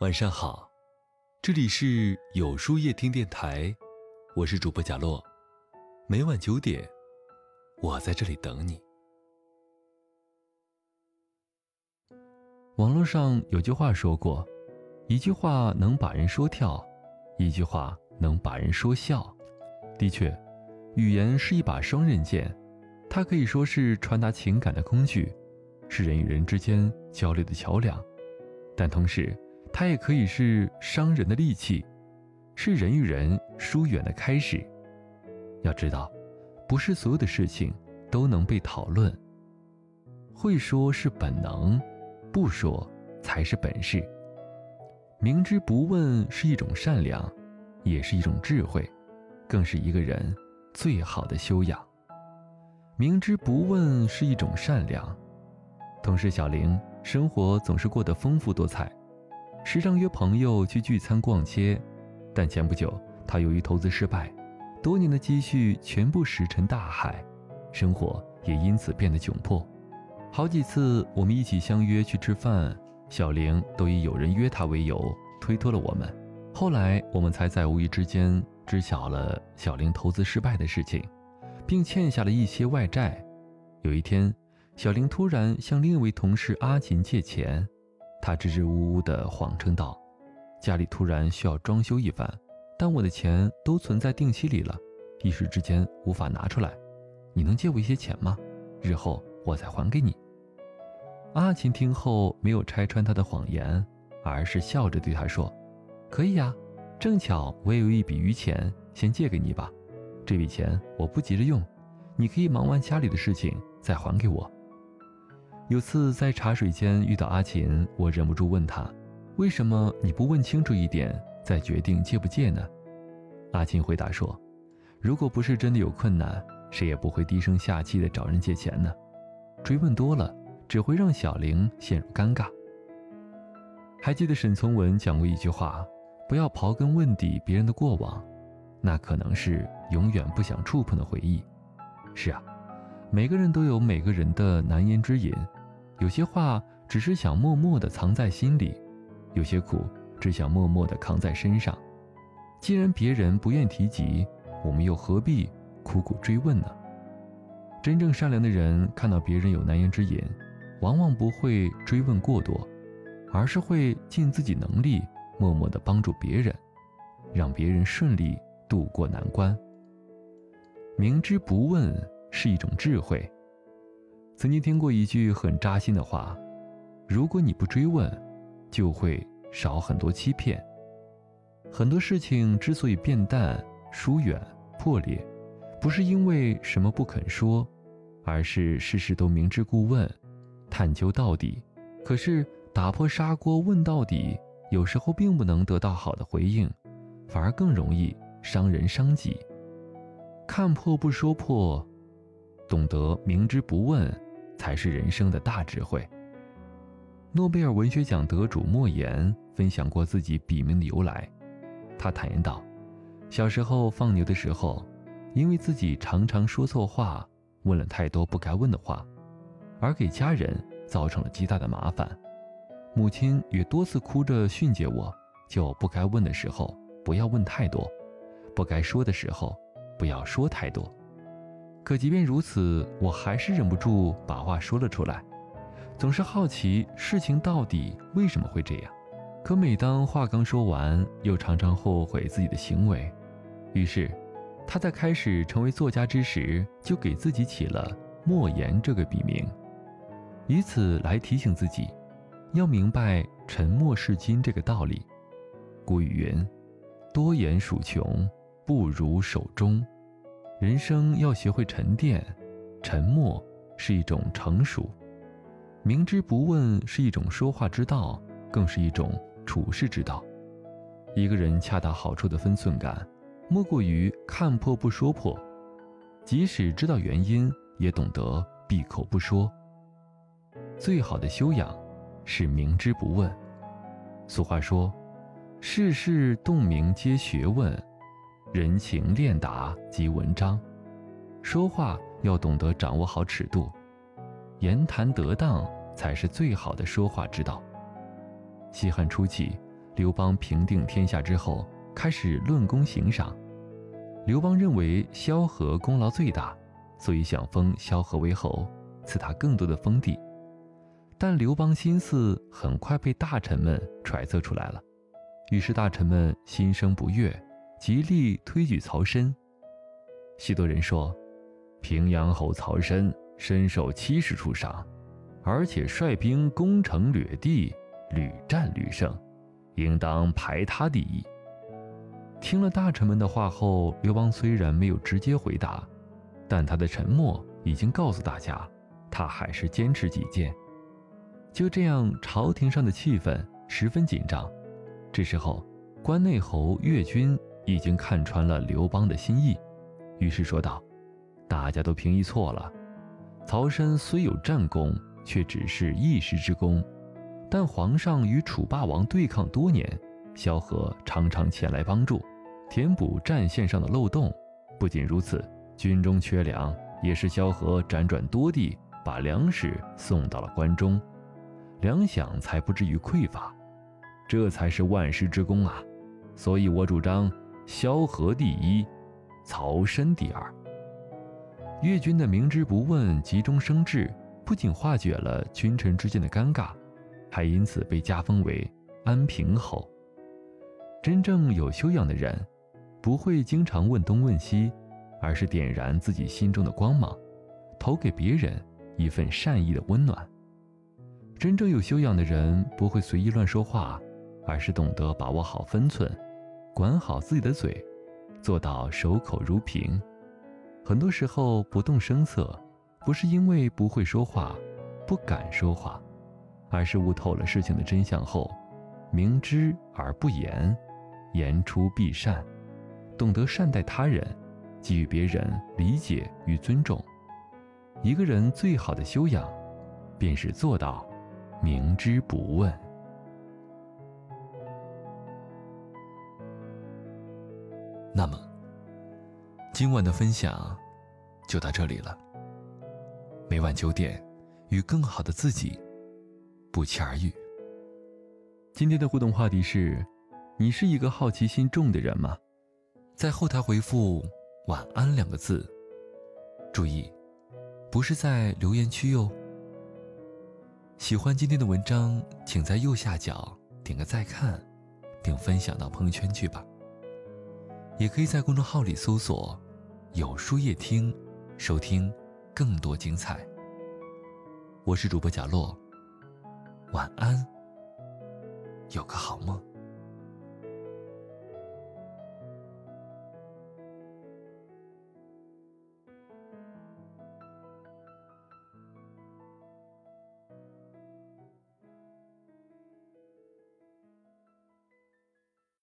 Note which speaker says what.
Speaker 1: 晚上好，这里是有书夜听电台，我是主播贾洛，每晚九点，我在这里等你。
Speaker 2: 网络上有句话说过，一句话能把人说跳，一句话能把人说笑。的确，语言是一把双刃剑，它可以说是传达情感的工具，是人与人之间交流的桥梁，但同时。它也可以是伤人的利器，是人与人疏远的开始。要知道，不是所有的事情都能被讨论。会说是本能，不说才是本事。明知不问是一种善良，也是一种智慧，更是一个人最好的修养。明知不问是一种善良，同事小玲生活总是过得丰富多彩。时常约朋友去聚餐逛街，但前不久他由于投资失败，多年的积蓄全部石沉大海，生活也因此变得窘迫。好几次我们一起相约去吃饭，小玲都以有人约她为由推脱了我们。后来我们才在无意之间知晓了小玲投资失败的事情，并欠下了一些外债。有一天，小玲突然向另一位同事阿琴借钱。他支支吾吾地谎称道：“家里突然需要装修一番，但我的钱都存在定期里了，一时之间无法拿出来。你能借我一些钱吗？日后我再还给你。”阿琴听后没有拆穿他的谎言，而是笑着对他说：“可以呀，正巧我也有一笔余钱，先借给你吧。这笔钱我不急着用，你可以忙完家里的事情再还给我。”有次在茶水间遇到阿琴，我忍不住问她：“为什么你不问清楚一点再决定借不借呢？”阿琴回答说：“如果不是真的有困难，谁也不会低声下气的找人借钱呢。追问多了，只会让小玲陷入尴尬。”还记得沈从文讲过一句话：“不要刨根问底别人的过往，那可能是永远不想触碰的回忆。”是啊，每个人都有每个人的难言之隐。有些话只是想默默地藏在心里，有些苦只想默默地扛在身上。既然别人不愿提及，我们又何必苦苦追问呢？真正善良的人看到别人有难言之隐，往往不会追问过多，而是会尽自己能力，默默地帮助别人，让别人顺利渡过难关。明知不问是一种智慧。曾经听过一句很扎心的话：“如果你不追问，就会少很多欺骗。很多事情之所以变淡、疏远、破裂，不是因为什么不肯说，而是事事都明知故问，探究到底。可是打破砂锅问到底，有时候并不能得到好的回应，反而更容易伤人伤己。看破不说破，懂得明知不问。”才是人生的大智慧。诺贝尔文学奖得主莫言分享过自己笔名的由来。他坦言道：“小时候放牛的时候，因为自己常常说错话，问了太多不该问的话，而给家人造成了极大的麻烦。母亲也多次哭着训诫我，就不该问的时候不要问太多，不该说的时候不要说太多。”可即便如此，我还是忍不住把话说了出来，总是好奇事情到底为什么会这样。可每当话刚说完，又常常后悔自己的行为。于是，他在开始成为作家之时，就给自己起了“莫言”这个笔名，以此来提醒自己，要明白“沉默是金”这个道理。古语云：“多言数穷，不如守中。”人生要学会沉淀，沉默是一种成熟；明知不问是一种说话之道，更是一种处世之道。一个人恰到好处的分寸感，莫过于看破不说破，即使知道原因，也懂得闭口不说。最好的修养是明知不问。俗话说：“世事洞明皆学问。”人情练达即文章，说话要懂得掌握好尺度，言谈得当才是最好的说话之道。西汉初期，刘邦平定天下之后，开始论功行赏。刘邦认为萧何功劳最大，所以想封萧何为侯，赐他更多的封地。但刘邦心思很快被大臣们揣测出来了，于是大臣们心生不悦，极力推举曹参。许多人说，平阳侯曹参身受七十处伤，而且率兵攻城掠地，屡战屡胜，应当排他第一。听了大臣们的话后，刘邦虽然没有直接回答，但他的沉默已经告诉大家，他还是坚持己见。就这样，朝廷上的气氛十分紧张。这时候，关内侯岳军已经看穿了刘邦的心意，于是说道：“大家都评议错了。曹参虽有战功，却只是一时之功。但皇上与楚霸王对抗多年，萧何常常前来帮助，填补战线上的漏洞。不仅如此，军中缺粮，也是萧何辗转多地，把粮食送到了关中。”粮饷才不至于匮乏，这才是万世之功啊！所以我主张萧何第一，曹参第二。越军的明知不问，急中生智，不仅化解了君臣之间的尴尬，还因此被加封为安平侯。真正有修养的人，不会经常问东问西，而是点燃自己心中的光芒，投给别人一份善意的温暖。真正有修养的人不会随意乱说话，而是懂得把握好分寸，管好自己的嘴，做到守口如瓶。很多时候不动声色，不是因为不会说话、不敢说话，而是悟透了事情的真相后，明知而不言，言出必善，懂得善待他人，给予别人理解与尊重。一个人最好的修养，便是做到。明知不问。
Speaker 1: 那么，今晚的分享就到这里了。每晚九点，与更好的自己不期而遇。
Speaker 2: 今天的互动话题是：你是一个好奇心重的人吗？
Speaker 1: 在后台回复“晚安”两个字，注意，不是在留言区哟。喜欢今天的文章，请在右下角点个再看，并分享到朋友圈去吧。也可以在公众号里搜索“有书夜听”，收听更多精彩。我是主播贾洛，晚安，有个好梦。